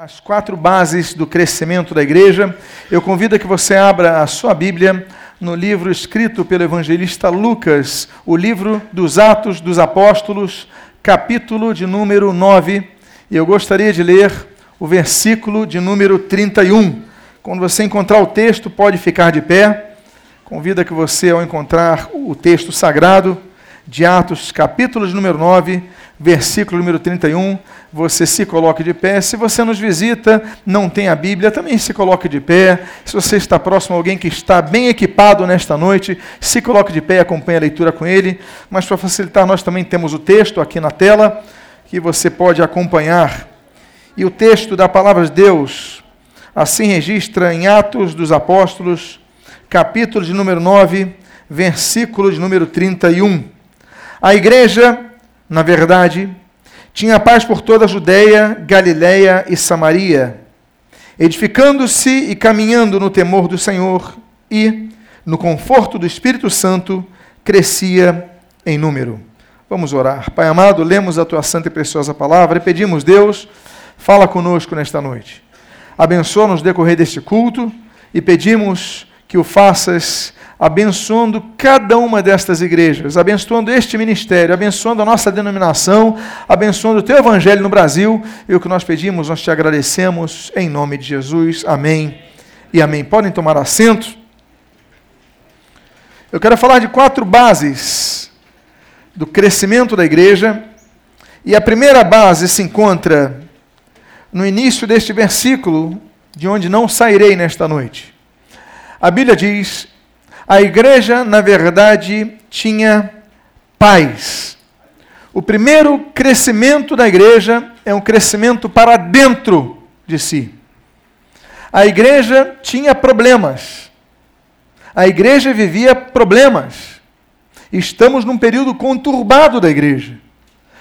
As quatro bases do crescimento da igreja. Eu convido a que você abra a sua Bíblia no livro escrito pelo evangelista Lucas, o livro dos Atos dos Apóstolos, capítulo de número 9. E eu gostaria de ler o versículo de número 31. Quando você encontrar o texto, pode ficar de pé. Convido a que você, ao encontrar o texto sagrado de Atos, capítulo de número 9, versículo número 31, você se coloque de pé. Se você nos visita, não tem a Bíblia, também se coloque de pé. Se você está próximo a alguém que está bem equipado nesta noite, se coloque de pé e acompanhe a leitura com ele. Mas para facilitar, nós também temos o texto aqui na tela, que você pode acompanhar. E o texto da palavra de Deus assim registra em Atos dos Apóstolos, capítulo de número 9, versículo de número 31. A igreja na verdade, tinha paz por toda a Judéia, Galiléia e Samaria, edificando-se e caminhando no temor do Senhor e, no conforto do Espírito Santo, crescia em número. Vamos orar. Pai amado, lemos a tua santa e preciosa palavra e pedimos, Deus, fala conosco nesta noite. Abençoa-nos no decorrer deste culto e pedimos que o faças abençoando cada uma destas igrejas, abençoando este ministério, abençoando a nossa denominação, abençoando o teu evangelho no Brasil. E o que nós pedimos, nós te agradecemos em nome de Jesus. Amém e amém. Podem tomar assento. Eu quero falar de quatro bases do crescimento da igreja. E a primeira base se encontra no início deste versículo, de onde não sairei nesta noite. A Bíblia diz: a igreja, na verdade, tinha paz. O primeiro crescimento da igreja é um crescimento para dentro de si. A igreja tinha problemas. A igreja vivia problemas. Estamos num período conturbado da igreja.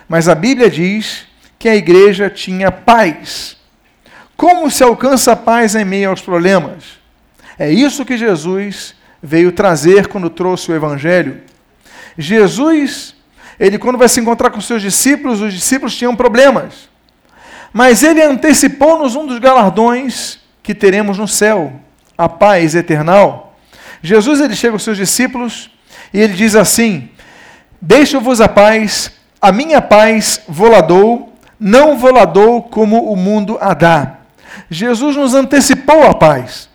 Mas a Bíblia diz que a igreja tinha paz. Como se alcança a paz em meio aos problemas? É isso que Jesus veio trazer quando trouxe o Evangelho. Jesus, ele quando vai se encontrar com seus discípulos, os discípulos tinham problemas. Mas ele antecipou-nos um dos galardões que teremos no céu, a paz eternal. Jesus ele chega aos seus discípulos e ele diz assim: Deixo-vos a paz, a minha paz voladou, não voladou como o mundo a dá. Jesus nos antecipou a paz.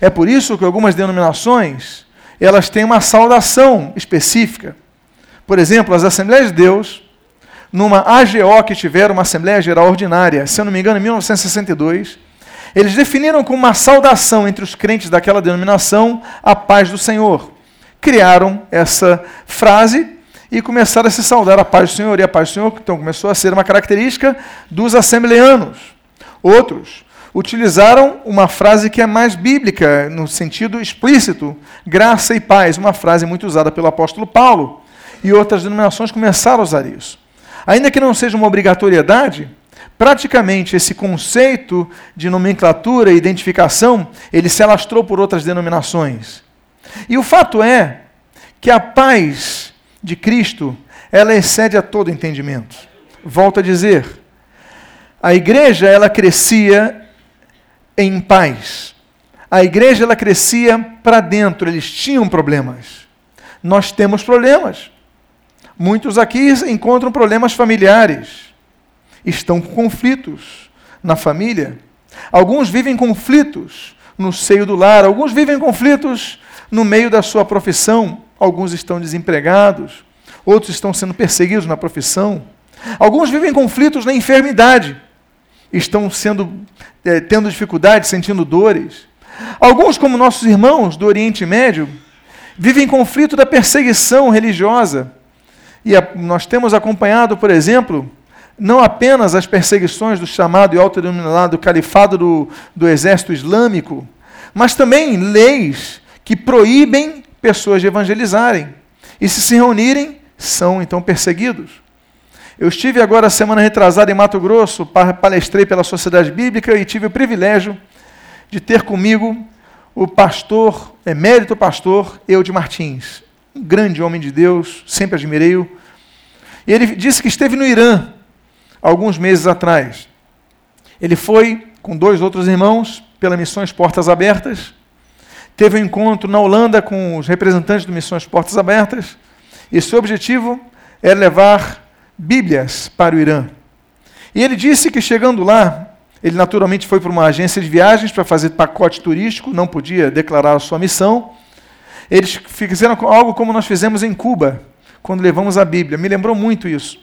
É por isso que algumas denominações, elas têm uma saudação específica. Por exemplo, as Assembleias de Deus, numa AGO que tiveram uma Assembleia Geral Ordinária, se eu não me engano, em 1962, eles definiram como uma saudação entre os crentes daquela denominação a paz do Senhor. Criaram essa frase e começaram a se saudar a paz do Senhor. E a paz do Senhor, então, começou a ser uma característica dos assembleanos. Outros utilizaram uma frase que é mais bíblica, no sentido explícito, graça e paz, uma frase muito usada pelo apóstolo Paulo. E outras denominações começaram a usar isso. Ainda que não seja uma obrigatoriedade, praticamente esse conceito de nomenclatura e identificação, ele se alastrou por outras denominações. E o fato é que a paz de Cristo, ela excede a todo entendimento. Volto a dizer, a igreja ela crescia em paz. A igreja ela crescia para dentro, eles tinham problemas. Nós temos problemas. Muitos aqui encontram problemas familiares. Estão com conflitos na família. Alguns vivem conflitos no seio do lar, alguns vivem conflitos no meio da sua profissão, alguns estão desempregados, outros estão sendo perseguidos na profissão. Alguns vivem conflitos na enfermidade estão sendo é, tendo dificuldades, sentindo dores. Alguns, como nossos irmãos do Oriente Médio, vivem conflito da perseguição religiosa. E a, nós temos acompanhado, por exemplo, não apenas as perseguições do chamado e autodenominado califado do, do exército islâmico, mas também leis que proíbem pessoas de evangelizarem. E se se reunirem, são então perseguidos. Eu estive agora, semana retrasada, em Mato Grosso, palestrei pela Sociedade Bíblica e tive o privilégio de ter comigo o pastor, emérito pastor Eude Martins, um grande homem de Deus, sempre admirei-o. E ele disse que esteve no Irã alguns meses atrás. Ele foi com dois outros irmãos pela Missões Portas Abertas. Teve um encontro na Holanda com os representantes do Missões Portas Abertas. E seu objetivo era levar Bíblias para o Irã. E ele disse que chegando lá, ele naturalmente foi para uma agência de viagens para fazer pacote turístico, não podia declarar a sua missão. Eles fizeram algo como nós fizemos em Cuba, quando levamos a Bíblia. Me lembrou muito isso.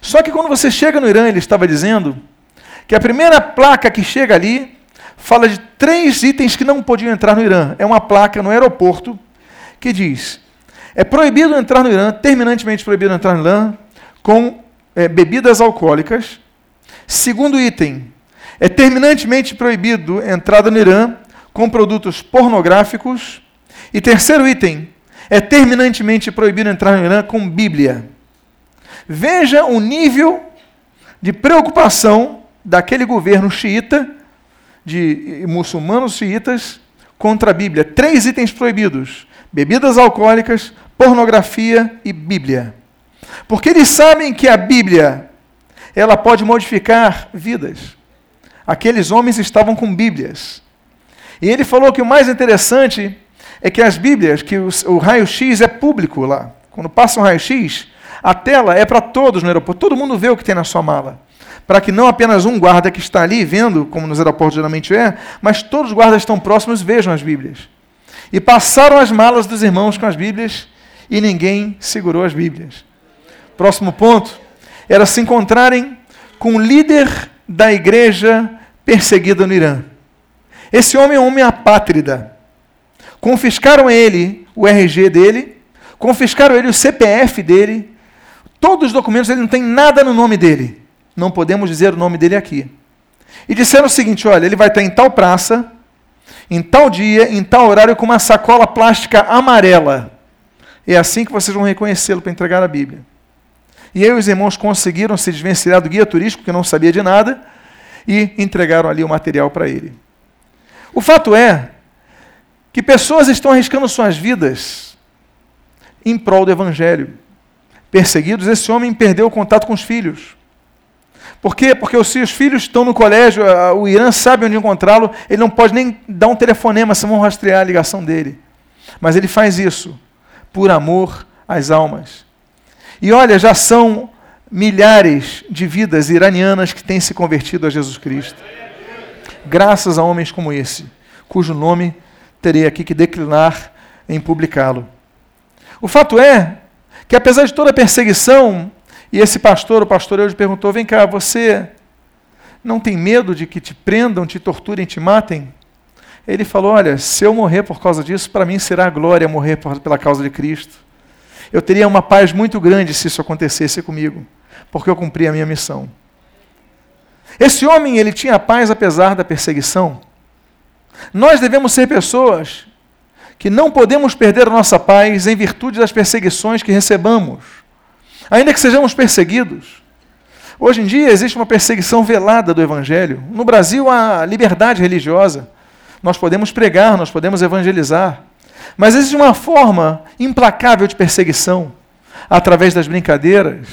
Só que quando você chega no Irã, ele estava dizendo que a primeira placa que chega ali fala de três itens que não podiam entrar no Irã. É uma placa no aeroporto que diz: é proibido entrar no Irã, terminantemente proibido entrar no Irã, com é, bebidas alcoólicas. Segundo item, é terminantemente proibido entrada no Irã com produtos pornográficos. E terceiro item, é terminantemente proibido entrar no Irã com Bíblia. Veja o nível de preocupação daquele governo xiita, de muçulmanos xiitas, contra a Bíblia. Três itens proibidos: bebidas alcoólicas, pornografia e Bíblia. Porque eles sabem que a Bíblia ela pode modificar vidas. Aqueles homens estavam com Bíblias. E ele falou que o mais interessante é que as Bíblias, que o, o raio-x é público lá. Quando passa um raio-x, a tela é para todos no aeroporto. Todo mundo vê o que tem na sua mala. Para que não apenas um guarda que está ali vendo, como nos aeroportos geralmente é, mas todos os guardas estão próximos vejam as Bíblias. E passaram as malas dos irmãos com as Bíblias e ninguém segurou as Bíblias. Próximo ponto era se encontrarem com o líder da igreja perseguida no Irã. Esse homem é um homem apátrida. Confiscaram ele o RG dele, confiscaram ele o CPF dele, todos os documentos, ele não tem nada no nome dele. Não podemos dizer o nome dele aqui. E disseram o seguinte: olha, ele vai estar em tal praça, em tal dia, em tal horário, com uma sacola plástica amarela. É assim que vocês vão reconhecê-lo para entregar a Bíblia. E aí os irmãos conseguiram se desvencilhar do guia turístico, que não sabia de nada, e entregaram ali o material para ele. O fato é que pessoas estão arriscando suas vidas em prol do Evangelho. Perseguidos, esse homem perdeu o contato com os filhos. Por quê? Porque se os filhos estão no colégio, o Irã sabe onde encontrá-lo, ele não pode nem dar um telefonema, se vão rastrear a ligação dele. Mas ele faz isso por amor às almas. E olha, já são milhares de vidas iranianas que têm se convertido a Jesus Cristo. Graças a homens como esse, cujo nome terei aqui que declinar em publicá-lo. O fato é que, apesar de toda a perseguição, e esse pastor, o pastor hoje perguntou: vem cá, você não tem medo de que te prendam, te torturem, te matem? Ele falou: olha, se eu morrer por causa disso, para mim será glória morrer por, pela causa de Cristo. Eu teria uma paz muito grande se isso acontecesse comigo, porque eu cumpri a minha missão. Esse homem, ele tinha paz apesar da perseguição. Nós devemos ser pessoas que não podemos perder a nossa paz em virtude das perseguições que recebamos, ainda que sejamos perseguidos. Hoje em dia existe uma perseguição velada do Evangelho. No Brasil há liberdade religiosa. Nós podemos pregar, nós podemos evangelizar. Mas existe uma forma implacável de perseguição através das brincadeiras,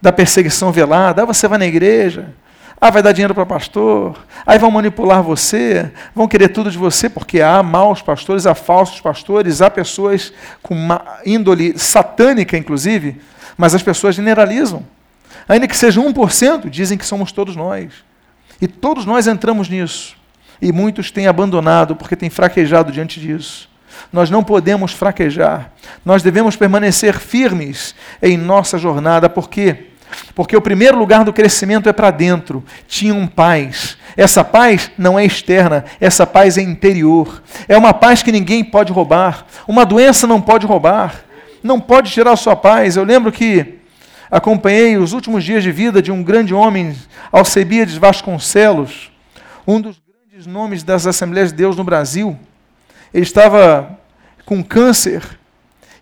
da perseguição velada. Ah, você vai na igreja, ah, vai dar dinheiro para pastor. Aí vão manipular você, vão querer tudo de você, porque há maus pastores, há falsos pastores, há pessoas com uma índole satânica, inclusive, mas as pessoas generalizam. Ainda que seja 1%, dizem que somos todos nós. E todos nós entramos nisso. E muitos têm abandonado porque têm fraquejado diante disso. Nós não podemos fraquejar. Nós devemos permanecer firmes em nossa jornada, porque porque o primeiro lugar do crescimento é para dentro. Tinham paz. Essa paz não é externa, essa paz é interior. É uma paz que ninguém pode roubar. Uma doença não pode roubar. Não pode tirar a sua paz. Eu lembro que acompanhei os últimos dias de vida de um grande homem, Alcebiades Vasconcelos, um dos grandes nomes das Assembleias de Deus no Brasil. Ele estava com câncer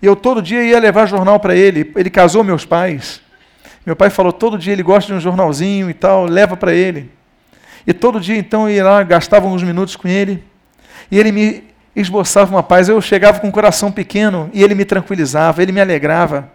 e eu todo dia ia levar jornal para ele. Ele casou meus pais. Meu pai falou, todo dia ele gosta de um jornalzinho e tal, leva para ele. E todo dia, então, eu ia lá, gastava uns minutos com ele, e ele me esboçava uma paz. Eu chegava com um coração pequeno, e ele me tranquilizava, ele me alegrava.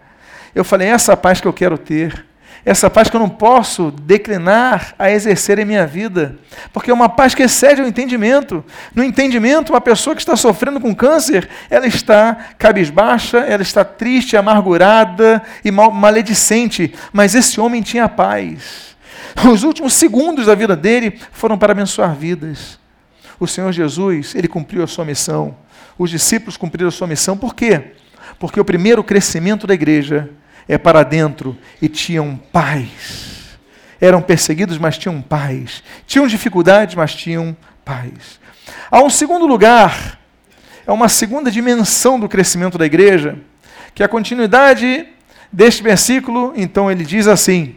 Eu falei, essa paz que eu quero ter. Essa paz que eu não posso declinar a exercer em minha vida, porque é uma paz que excede o entendimento. No entendimento, uma pessoa que está sofrendo com câncer, ela está cabisbaixa, ela está triste, amargurada e mal, maledicente, mas esse homem tinha paz. Os últimos segundos da vida dele foram para abençoar vidas. O Senhor Jesus, ele cumpriu a sua missão. Os discípulos cumpriram a sua missão. Por quê? Porque o primeiro crescimento da igreja é para dentro e tinham paz. Eram perseguidos, mas tinham paz. Tinham dificuldades, mas tinham paz. Há um segundo lugar, é uma segunda dimensão do crescimento da igreja, que é a continuidade deste versículo, então ele diz assim: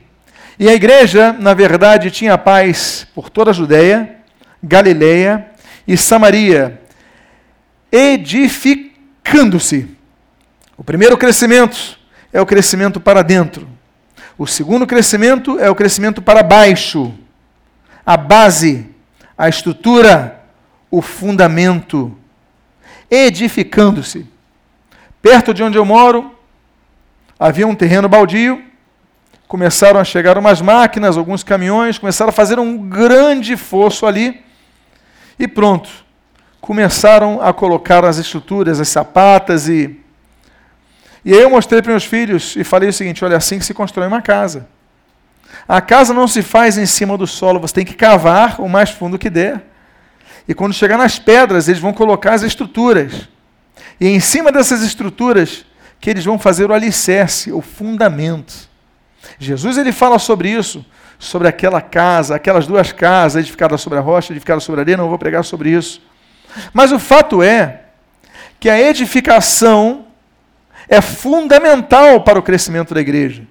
E a igreja, na verdade, tinha paz por toda a Judéia, Galileia e Samaria, edificando-se. O primeiro crescimento é o crescimento para dentro. O segundo crescimento é o crescimento para baixo. A base, a estrutura, o fundamento. Edificando-se. Perto de onde eu moro, havia um terreno baldio. Começaram a chegar umas máquinas, alguns caminhões, começaram a fazer um grande fosso ali. E pronto. Começaram a colocar as estruturas, as sapatas e e aí eu mostrei para meus filhos e falei o seguinte: olha, assim que se constrói uma casa. A casa não se faz em cima do solo, você tem que cavar o mais fundo que der. E quando chegar nas pedras, eles vão colocar as estruturas. E em cima dessas estruturas, que eles vão fazer o alicerce, o fundamento. Jesus ele fala sobre isso, sobre aquela casa, aquelas duas casas, edificadas sobre a rocha, edificadas sobre a areia, não vou pregar sobre isso. Mas o fato é que a edificação é fundamental para o crescimento da igreja.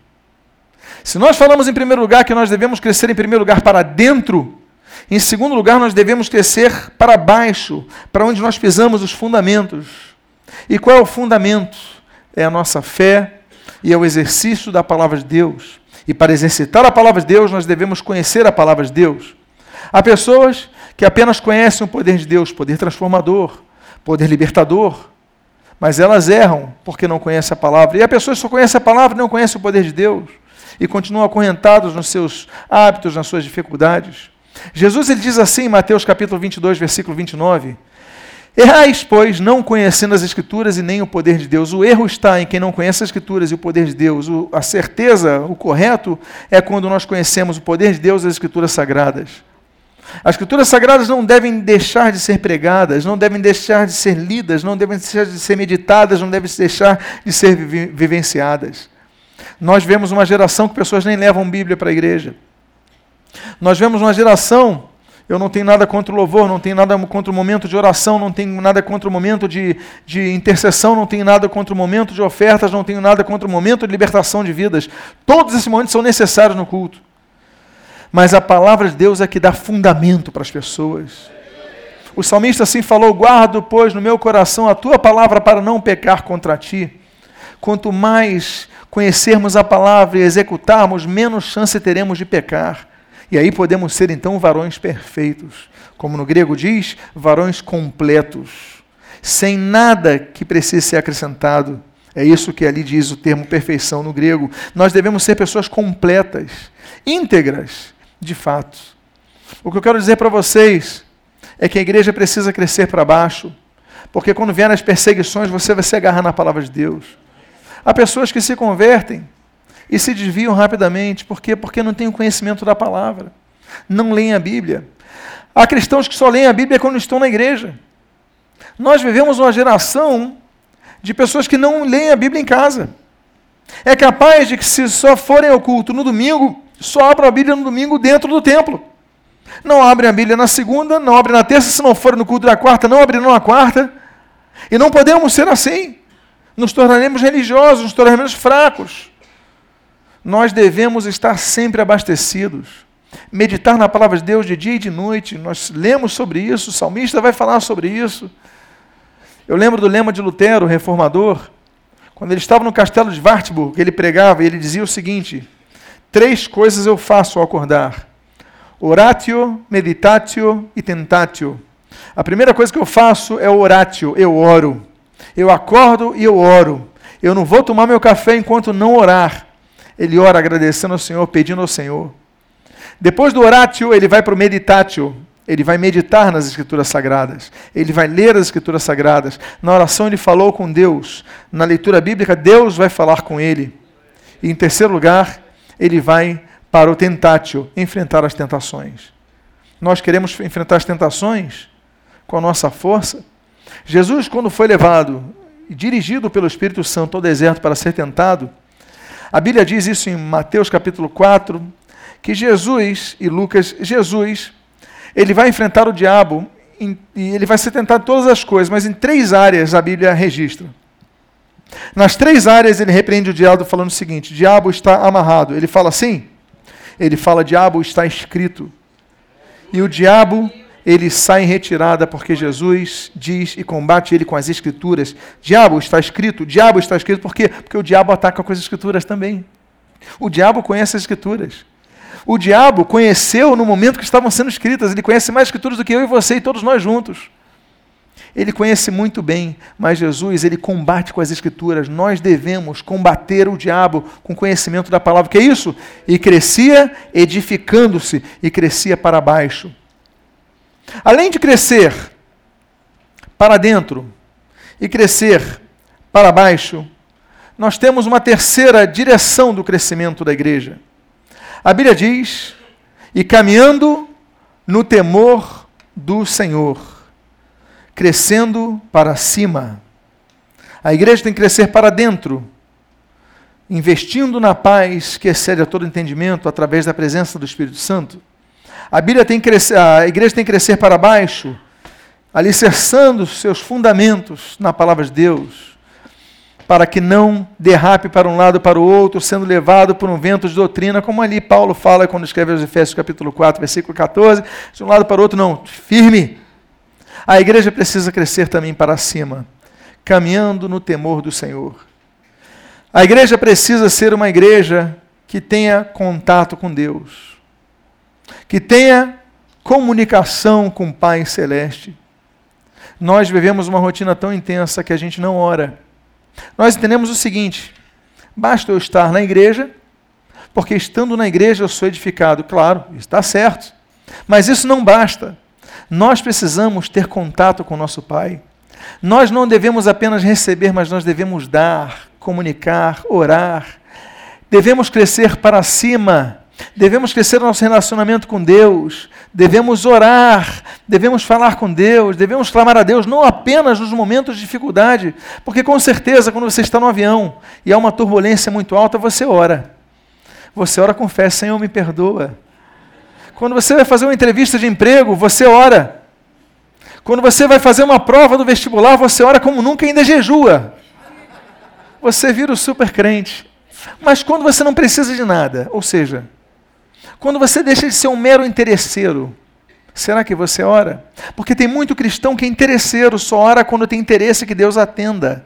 Se nós falamos em primeiro lugar que nós devemos crescer em primeiro lugar para dentro, em segundo lugar nós devemos crescer para baixo, para onde nós pisamos os fundamentos. E qual é o fundamento? É a nossa fé e é o exercício da palavra de Deus. E para exercitar a palavra de Deus, nós devemos conhecer a palavra de Deus. Há pessoas que apenas conhecem o poder de Deus, poder transformador, poder libertador, mas elas erram porque não conhecem a palavra. E a pessoa só conhece a palavra não conhece o poder de Deus. E continuam acorrentados nos seus hábitos, nas suas dificuldades. Jesus ele diz assim em Mateus capítulo 22, versículo 29. Errais, pois, não conhecendo as Escrituras e nem o poder de Deus. O erro está em quem não conhece as Escrituras e o poder de Deus. O, a certeza, o correto, é quando nós conhecemos o poder de Deus e as Escrituras sagradas. As escrituras sagradas não devem deixar de ser pregadas, não devem deixar de ser lidas, não devem deixar de ser meditadas, não devem deixar de ser vivenciadas. Nós vemos uma geração que pessoas nem levam Bíblia para a igreja. Nós vemos uma geração, eu não tenho nada contra o louvor, não tenho nada contra o momento de oração, não tenho nada contra o momento de, de intercessão, não tenho nada contra o momento de ofertas, não tenho nada contra o momento de libertação de vidas. Todos esses momentos são necessários no culto mas a palavra de Deus é que dá fundamento para as pessoas. O salmista assim falou: Guardo, pois, no meu coração a tua palavra para não pecar contra ti. Quanto mais conhecermos a palavra e executarmos, menos chance teremos de pecar. E aí podemos ser então varões perfeitos. Como no grego diz, varões completos, sem nada que precise ser acrescentado. É isso que ali diz o termo perfeição no grego. Nós devemos ser pessoas completas, íntegras, de fato. O que eu quero dizer para vocês é que a igreja precisa crescer para baixo, porque quando vier as perseguições, você vai se agarrar na palavra de Deus. Há pessoas que se convertem e se desviam rapidamente, por quê? Porque não têm o conhecimento da palavra, não leem a Bíblia. Há cristãos que só leem a Bíblia quando estão na igreja. Nós vivemos uma geração de pessoas que não leem a Bíblia em casa. É capaz de que, se só forem ao culto no domingo, só abram a Bíblia no domingo dentro do templo. Não abrem a Bíblia na segunda, não abrem na terça, se não forem no culto da quarta, não abrirão na quarta. E não podemos ser assim. Nos tornaremos religiosos, nos tornaremos fracos. Nós devemos estar sempre abastecidos. Meditar na palavra de Deus de dia e de noite. Nós lemos sobre isso, o salmista vai falar sobre isso. Eu lembro do lema de Lutero, reformador, quando ele estava no castelo de Wartburg, ele pregava e ele dizia o seguinte: Três coisas eu faço ao acordar: oratio, meditatio e tentatio. A primeira coisa que eu faço é oratio, eu oro. Eu acordo e eu oro. Eu não vou tomar meu café enquanto não orar. ele ora agradecendo ao Senhor, pedindo ao Senhor. Depois do oratio, ele vai para o meditatio. Ele vai meditar nas Escrituras Sagradas. Ele vai ler as Escrituras Sagradas. Na oração, ele falou com Deus. Na leitura bíblica, Deus vai falar com ele. E, em terceiro lugar, ele vai para o tentatio enfrentar as tentações. Nós queremos enfrentar as tentações com a nossa força. Jesus, quando foi levado e dirigido pelo Espírito Santo ao deserto para ser tentado, a Bíblia diz isso em Mateus capítulo 4, que Jesus e Lucas, Jesus, ele vai enfrentar o diabo e ele vai ser tentado em todas as coisas, mas em três áreas a Bíblia registra. Nas três áreas ele repreende o diabo falando o seguinte: diabo está amarrado. Ele fala assim? Ele fala: diabo está escrito. E o diabo ele sai em retirada porque Jesus diz e combate ele com as escrituras. Diabo está escrito, diabo está escrito por quê? Porque o diabo ataca com as escrituras também. O diabo conhece as escrituras. O diabo conheceu no momento que estavam sendo escritas, ele conhece mais escrituras do que eu e você e todos nós juntos. Ele conhece muito bem, mas Jesus, ele combate com as escrituras. Nós devemos combater o diabo com conhecimento da palavra. Que é isso? E crescia edificando-se e crescia para baixo. Além de crescer para dentro e crescer para baixo, nós temos uma terceira direção do crescimento da igreja. A Bíblia diz: e caminhando no temor do Senhor, crescendo para cima. A igreja tem que crescer para dentro, investindo na paz que excede a todo entendimento através da presença do Espírito Santo. A Bíblia tem que crescer, a igreja tem que crescer para baixo, alicerçando seus fundamentos na palavra de Deus para que não derrape para um lado ou para o outro, sendo levado por um vento de doutrina, como ali Paulo fala quando escreve aos Efésios capítulo 4, versículo 14, de um lado para o outro, não, firme. A igreja precisa crescer também para cima, caminhando no temor do Senhor. A igreja precisa ser uma igreja que tenha contato com Deus, que tenha comunicação com o Pai Celeste. Nós vivemos uma rotina tão intensa que a gente não ora. Nós entendemos o seguinte: basta eu estar na igreja, porque estando na igreja eu sou edificado. Claro, está certo. Mas isso não basta. Nós precisamos ter contato com nosso Pai. Nós não devemos apenas receber, mas nós devemos dar, comunicar, orar. Devemos crescer para cima Devemos crescer no nosso relacionamento com Deus, devemos orar, devemos falar com Deus, devemos clamar a Deus, não apenas nos momentos de dificuldade, porque com certeza, quando você está no avião e há uma turbulência muito alta, você ora. Você ora com fé, Senhor, me perdoa. Quando você vai fazer uma entrevista de emprego, você ora. Quando você vai fazer uma prova do vestibular, você ora como nunca e ainda jejua. Você vira o super crente. Mas quando você não precisa de nada, ou seja, quando você deixa de ser um mero interesseiro, será que você ora? Porque tem muito cristão que é interesseiro, só ora quando tem interesse que Deus atenda.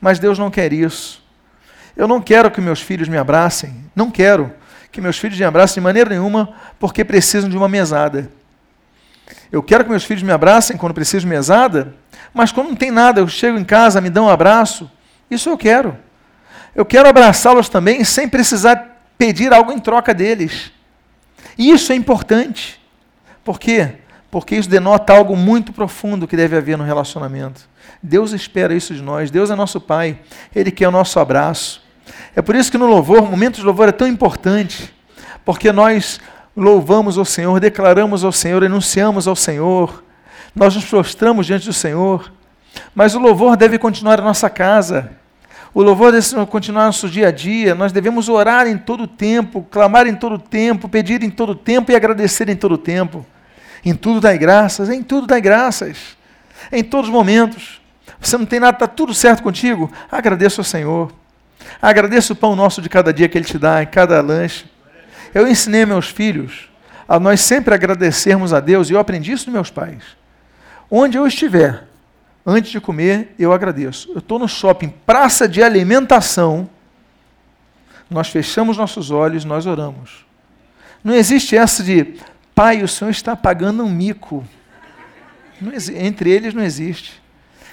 Mas Deus não quer isso. Eu não quero que meus filhos me abracem, não quero que meus filhos me abracem de maneira nenhuma porque precisam de uma mesada. Eu quero que meus filhos me abracem quando precisam de mesada, mas quando não tem nada, eu chego em casa, me dão um abraço. Isso eu quero. Eu quero abraçá-los também sem precisar pedir algo em troca deles. Isso é importante. Por quê? Porque isso denota algo muito profundo que deve haver no relacionamento. Deus espera isso de nós. Deus é nosso Pai. Ele quer o nosso abraço. É por isso que no louvor, o momento de louvor é tão importante. Porque nós louvamos ao Senhor, declaramos ao Senhor, enunciamos ao Senhor. Nós nos prostramos diante do Senhor. Mas o louvor deve continuar na nossa casa. O louvor deve continuar no nosso dia a dia. Nós devemos orar em todo o tempo, clamar em todo o tempo, pedir em todo o tempo e agradecer em todo o tempo. Em tudo dai graças, em tudo dai graças. Em todos os momentos. Você não tem nada, está tudo certo contigo? Agradeço ao Senhor. Agradeço o pão nosso de cada dia que Ele te dá, em cada lanche. Eu ensinei meus filhos a nós sempre agradecermos a Deus, e eu aprendi isso dos meus pais. Onde eu estiver, antes de comer, eu agradeço. Eu estou no shopping, praça de alimentação, nós fechamos nossos olhos, nós oramos. Não existe essa de, pai, o Senhor está pagando um mico. entre eles não existe.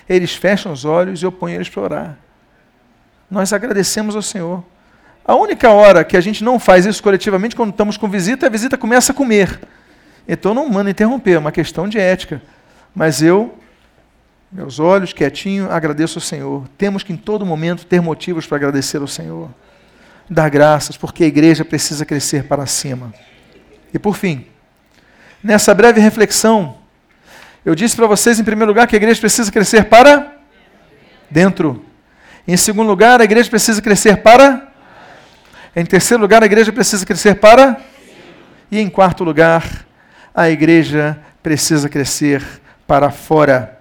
Eles fecham os olhos e eu ponho eles para orar. Nós agradecemos ao Senhor. A única hora que a gente não faz isso coletivamente quando estamos com visita, a visita começa a comer. Então não manda interromper, é uma questão de ética. Mas eu, meus olhos quietinho, agradeço ao Senhor. Temos que em todo momento ter motivos para agradecer ao Senhor. Dar graças, porque a igreja precisa crescer para cima. E por fim, nessa breve reflexão, eu disse para vocês, em primeiro lugar, que a igreja precisa crescer para dentro. Em segundo lugar, a igreja precisa crescer para. Em terceiro lugar, a igreja precisa crescer para. E em quarto lugar, a igreja precisa crescer para fora.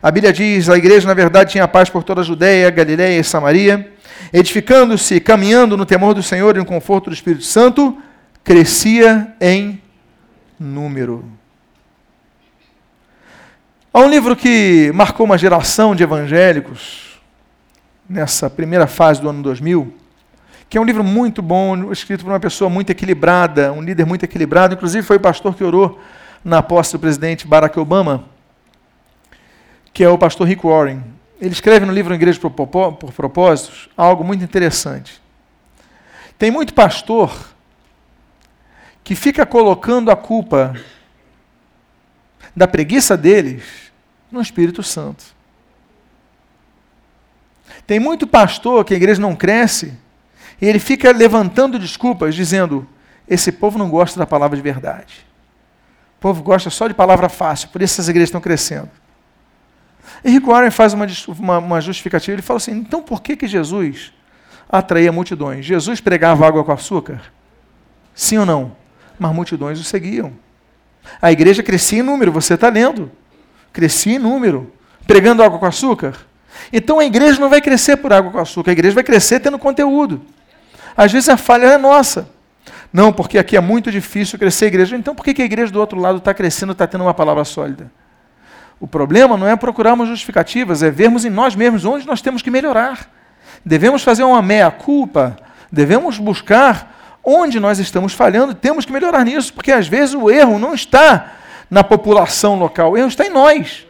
A Bíblia diz: a igreja, na verdade, tinha paz por toda a Judéia, Galiléia e Samaria, edificando-se, caminhando no temor do Senhor e no conforto do Espírito Santo, crescia em número. Há um livro que marcou uma geração de evangélicos nessa primeira fase do ano 2000, que é um livro muito bom, escrito por uma pessoa muito equilibrada, um líder muito equilibrado, inclusive foi o pastor que orou na posse do presidente Barack Obama, que é o pastor Rick Warren. Ele escreve no livro Igreja por Propósitos algo muito interessante. Tem muito pastor que fica colocando a culpa da preguiça deles no Espírito Santo. Tem muito pastor que a igreja não cresce e ele fica levantando desculpas, dizendo: esse povo não gosta da palavra de verdade. O povo gosta só de palavra fácil, por isso essas igrejas estão crescendo. E Rick Warren faz uma, uma, uma justificativa, ele fala assim: então por que, que Jesus atraía multidões? Jesus pregava água com açúcar? Sim ou não? Mas multidões o seguiam. A igreja crescia em número, você está lendo. Crescia em número. Pregando água com açúcar? Então a igreja não vai crescer por água com açúcar, a igreja vai crescer tendo conteúdo. Às vezes a falha é nossa. Não, porque aqui é muito difícil crescer a igreja. Então por que a igreja do outro lado está crescendo, está tendo uma palavra sólida? O problema não é procurarmos justificativas, é vermos em nós mesmos onde nós temos que melhorar. Devemos fazer uma meia-culpa, devemos buscar onde nós estamos falhando, temos que melhorar nisso, porque às vezes o erro não está na população local, o erro está em nós.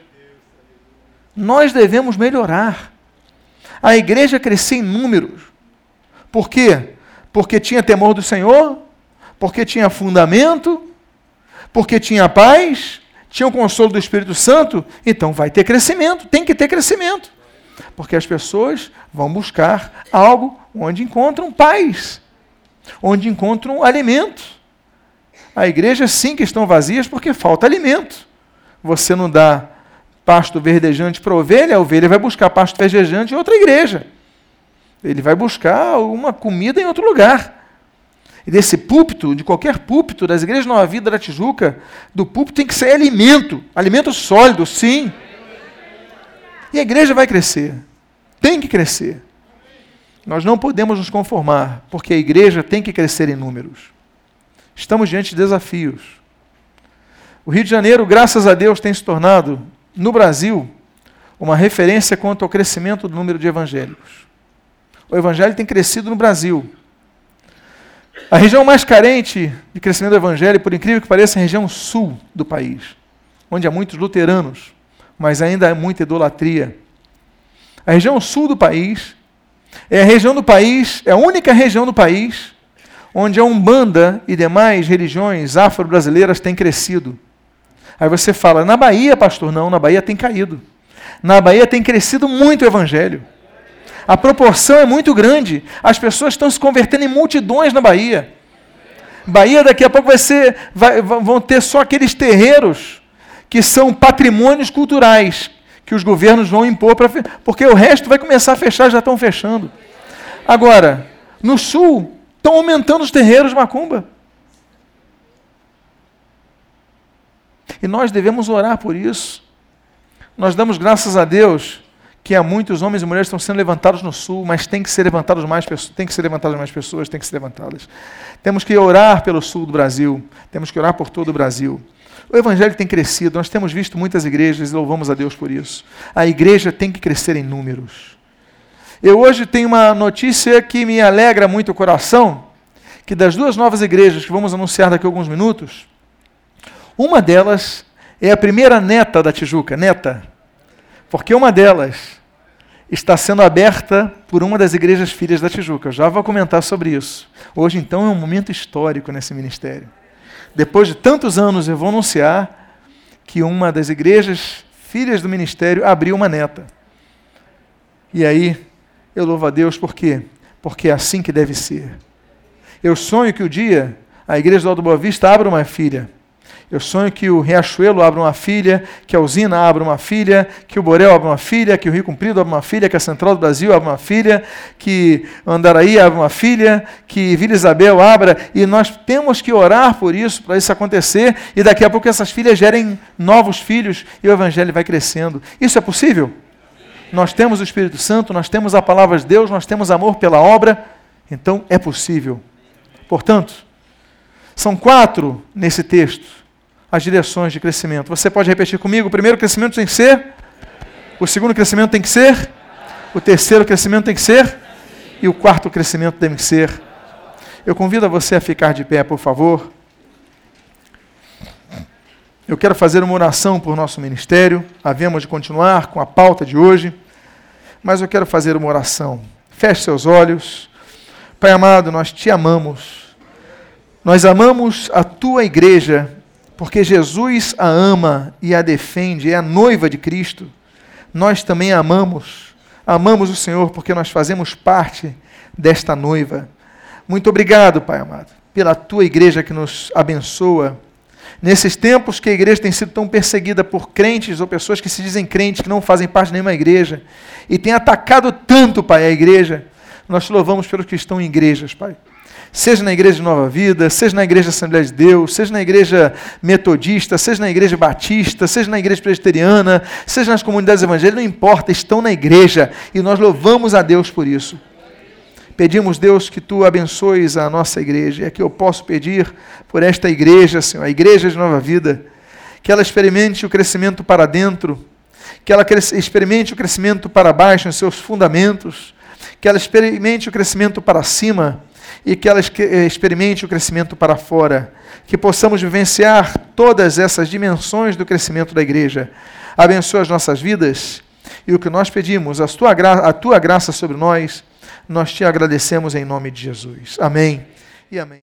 Nós devemos melhorar. A igreja crescia em números. Por quê? Porque tinha temor do Senhor, porque tinha fundamento, porque tinha paz, tinha o consolo do Espírito Santo, então vai ter crescimento, tem que ter crescimento. Porque as pessoas vão buscar algo onde encontram paz, onde encontram alimento. A igreja sim que estão vazias porque falta alimento. Você não dá pasto verdejante para ovelha, a ovelha vai buscar pasto verdejante em outra igreja. Ele vai buscar uma comida em outro lugar. E desse púlpito, de qualquer púlpito, das igrejas Nova Vida da Tijuca, do púlpito tem que ser alimento, alimento sólido, sim. E a igreja vai crescer, tem que crescer. Nós não podemos nos conformar, porque a igreja tem que crescer em números. Estamos diante de desafios. O Rio de Janeiro, graças a Deus, tem se tornado, no Brasil, uma referência quanto ao crescimento do número de evangélicos. O evangelho tem crescido no Brasil a região mais carente de crescimento do evangelho, por incrível que pareça, é a região sul do país, onde há muitos luteranos, mas ainda há muita idolatria. A região sul do país é a região do país, é a única região do país onde a Umbanda e demais religiões afro-brasileiras têm crescido. Aí você fala, na Bahia, pastor, não, na Bahia tem caído. Na Bahia tem crescido muito o evangelho. A proporção é muito grande. As pessoas estão se convertendo em multidões na Bahia. Bahia daqui a pouco vai ser, vai, vão ter só aqueles terreiros que são patrimônios culturais que os governos vão impor para porque o resto vai começar a fechar, já estão fechando. Agora, no sul estão aumentando os terreiros macumba. E nós devemos orar por isso. Nós damos graças a Deus que há muitos homens e mulheres estão sendo levantados no sul, mas tem que ser levantados mais pessoas, tem que ser levantadas mais pessoas, tem que ser levantadas. Temos que orar pelo sul do Brasil, temos que orar por todo o Brasil. O evangelho tem crescido, nós temos visto muitas igrejas e louvamos a Deus por isso. A igreja tem que crescer em números. Eu hoje tenho uma notícia que me alegra muito o coração, que das duas novas igrejas que vamos anunciar daqui a alguns minutos, uma delas é a primeira neta da Tijuca, neta, porque uma delas está sendo aberta por uma das igrejas filhas da Tijuca. Eu já vou comentar sobre isso. Hoje, então, é um momento histórico nesse ministério. Depois de tantos anos, eu vou anunciar que uma das igrejas filhas do ministério abriu uma neta. E aí, eu louvo a Deus por quê? Porque é assim que deve ser. Eu sonho que o dia a igreja do Alto Boa Vista abra uma filha. Eu sonho que o Riachuelo abra uma filha, que a Usina abra uma filha, que o Borel abra uma filha, que o Rio Comprido abra uma filha, que a Central do Brasil abra uma filha, que Andaraí abra uma filha, que Vila Isabel abra. E nós temos que orar por isso, para isso acontecer, e daqui a pouco essas filhas gerem novos filhos e o Evangelho vai crescendo. Isso é possível? Nós temos o Espírito Santo, nós temos a palavra de Deus, nós temos amor pela obra, então é possível. Portanto, são quatro nesse texto as direções de crescimento. Você pode repetir comigo? O primeiro crescimento tem que ser? O segundo crescimento tem que ser? O terceiro crescimento tem que ser? E o quarto crescimento tem que ser? Eu convido a você a ficar de pé, por favor. Eu quero fazer uma oração por nosso ministério. Havemos de continuar com a pauta de hoje, mas eu quero fazer uma oração. Feche seus olhos. Pai amado, nós te amamos. Nós amamos a tua igreja porque Jesus a ama e a defende, é a noiva de Cristo. Nós também a amamos. Amamos o Senhor porque nós fazemos parte desta noiva. Muito obrigado, Pai amado, pela tua igreja que nos abençoa. Nesses tempos que a igreja tem sido tão perseguida por crentes ou pessoas que se dizem crentes, que não fazem parte de nenhuma igreja, e tem atacado tanto, Pai, a igreja, nós te louvamos pelos que estão em igrejas, Pai seja na igreja de Nova Vida, seja na igreja Assembleia de Deus, seja na igreja metodista, seja na igreja batista, seja na igreja presbiteriana, seja nas comunidades evangélicas, não importa, estão na igreja e nós louvamos a Deus por isso. Pedimos, Deus, que tu abençoes a nossa igreja. É que eu posso pedir por esta igreja, Senhor, a igreja de Nova Vida, que ela experimente o crescimento para dentro, que ela experimente o crescimento para baixo em seus fundamentos, que ela experimente o crescimento para cima e que ela eh, experimente o crescimento para fora, que possamos vivenciar todas essas dimensões do crescimento da igreja. Abençoa as nossas vidas e o que nós pedimos, a tua, a tua graça sobre nós, nós te agradecemos em nome de Jesus. Amém e amém.